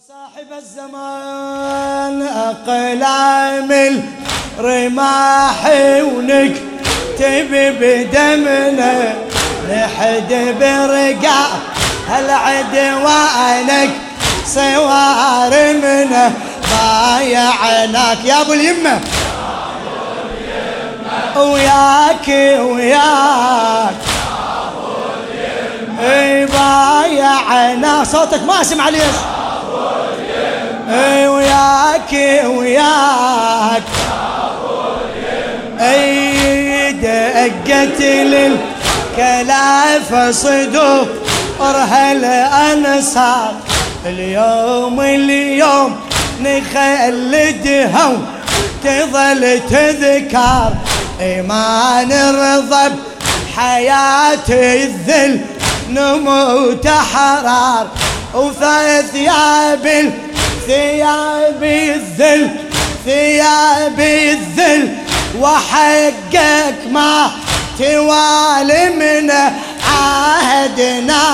صاحب الزمان أقلام الرماح ونكتب بدمنا نحد برقع العدوانك صوار منه بايعناك يا أبو اليمة. وياك وياك. إي بايعنا صوتك ما اسمع ليش؟ أي وياك وياك. أي دقت للكلاف صدور هالانصار اليوم اليوم نخلدها تظل تذكر اي ما نرضى بحياتي الذل نموت حرار. وفي ثياب ثياب الذل ثياب الذل. وحقك ما توالي من عهدنا.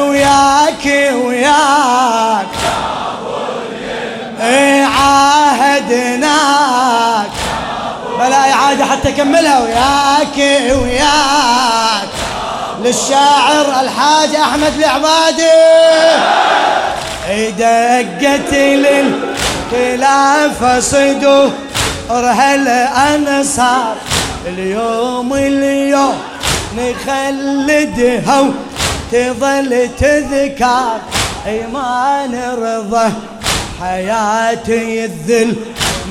وياك وياك. إيه عاهدناك بلا إعادة حتى أكملها. وياك وياك. للشاعر الحاج أحمد العبادي دقت للخلاف صدو رهل أنصار اليوم اليوم نخلدها وتظل تذكر اي ما نرضى حياتي الذل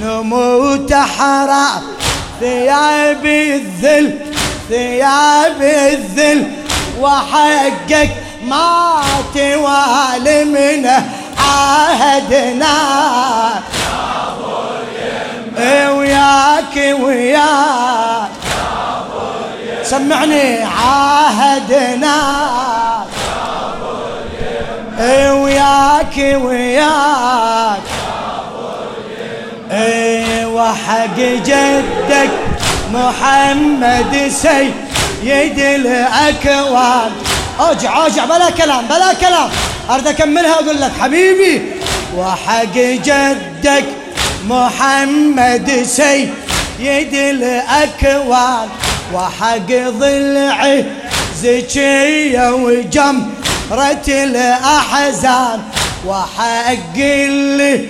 نموت حرام. ثياب الذل ثياب الذل. وحقك ما توالي منه عهدنا. وياك وياك سمعني عهدنا. وياك وياك وحق جدك محمد سيد الاكوان ارجع ارجع بلا كلام بلا كلام. أريد أكملها أقول لك حبيبي وحق جدك محمد سيد. الاكوان وحق ضلعي زكية وجمرة الأحزان. وحق اللي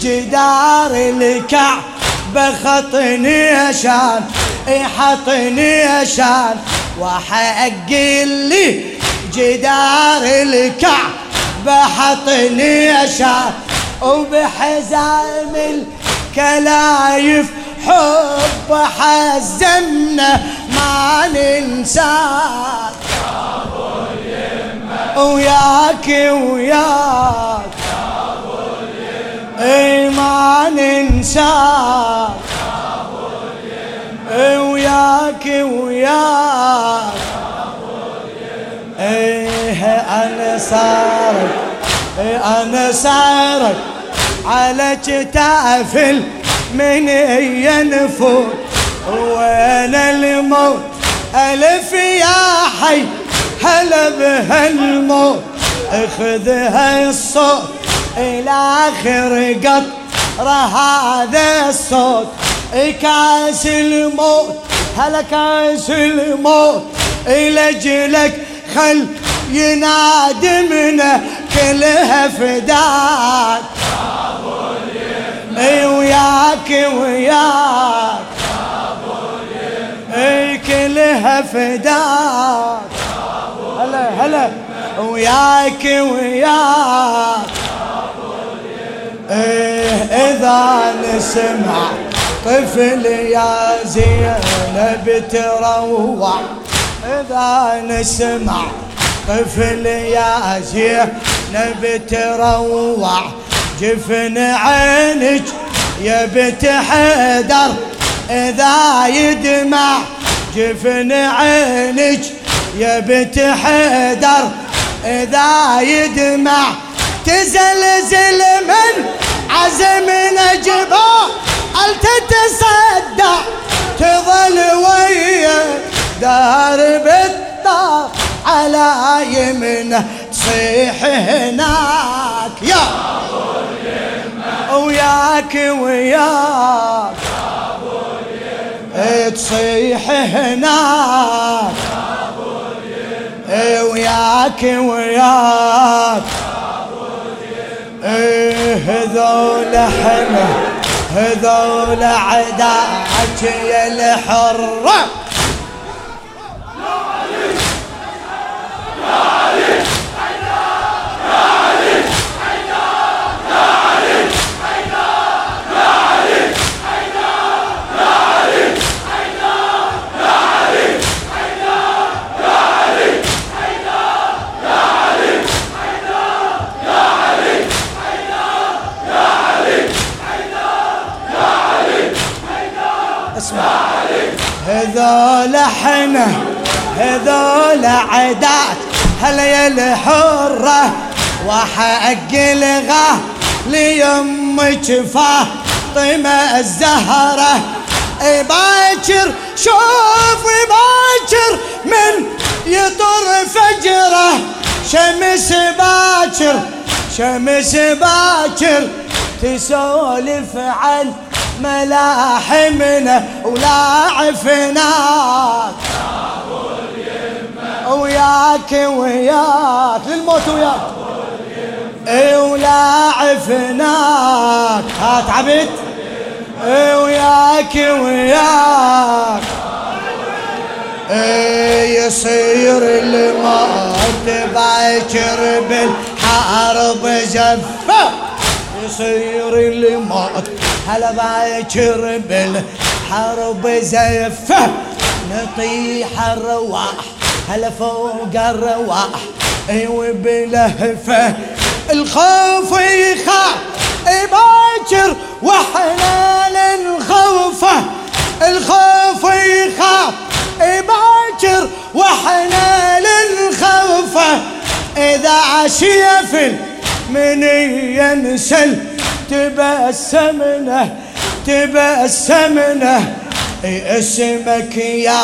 جدار الكعبة خطني عشان يحطني عشان وحق اللي جدار الكعبة حطني عشان وبحزام الكلايف حب حزمنا ما ننساك وياك وياك أنا صارك إيه أنا صارك على كتاف من ينفوت. وين الموت. ألف يا حي. هلا بهالموت. أخذها الصوت. إلى آخر قطرة هذا الصوت. كاس الموت. هلا كاس الموت. إلى خل ينادمنا كلها فداك إي وياك وياك. إي كلها فداك هلا هلا. وياك وياك. إيه إذا نسمع طفل يا زينب تروع إذا نسمع طفل يا زينب تروع جفن عينك يا حيدر إذا يدمع. جفن عينك يا حيدر إذا يدمع. تزلزل من عزم نجبه هل تتصدع؟ تظل ويا دار بالدار على يمنه تصيح هناك يا! وياك وياك تصيح هناك وياك وياك هذول إحنا هذول عداك يا الحرة. هذول إحنا هذول عدات هلا يا الحرة وحق الغاه ليمك فاطمة الزهرة. باكر شوف باكر من يطر فجرة. شمس باكر شمس باكر تسولف عن ملاحمنا ولاعفناك وياك وياك للموت وياك. ولاعفناك هات عبد وياك وياك. يصير الموت باكر بالحرب زفه يصير الموت. هلا باكر بالحرب زفه نطيح الرواح. هلا فوق الرواح. أيوه بلهفه الخوف يخاف باكر وإحنا للخوفه الخوف يخاف باكر وإحنا للخوفه إذا عشيه من ينسل تبسمنا تبسمنا اسمك يا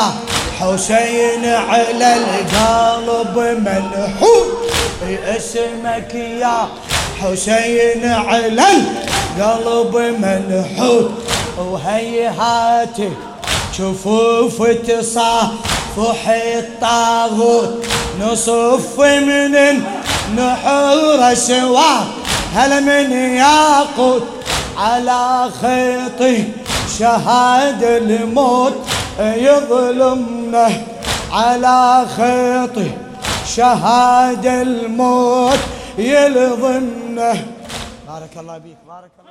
حسين على القلب منحوت اسمك يا حسين على القلب منحوت وهيهاتي شفوف تصافح الطاغوت نصف من نحور سواه هل من ياقوت على خيطي شهاد الموت؟ يظلمنا على خيطي شهاد الموت. يلظمنا بارك الله بيك بارك الله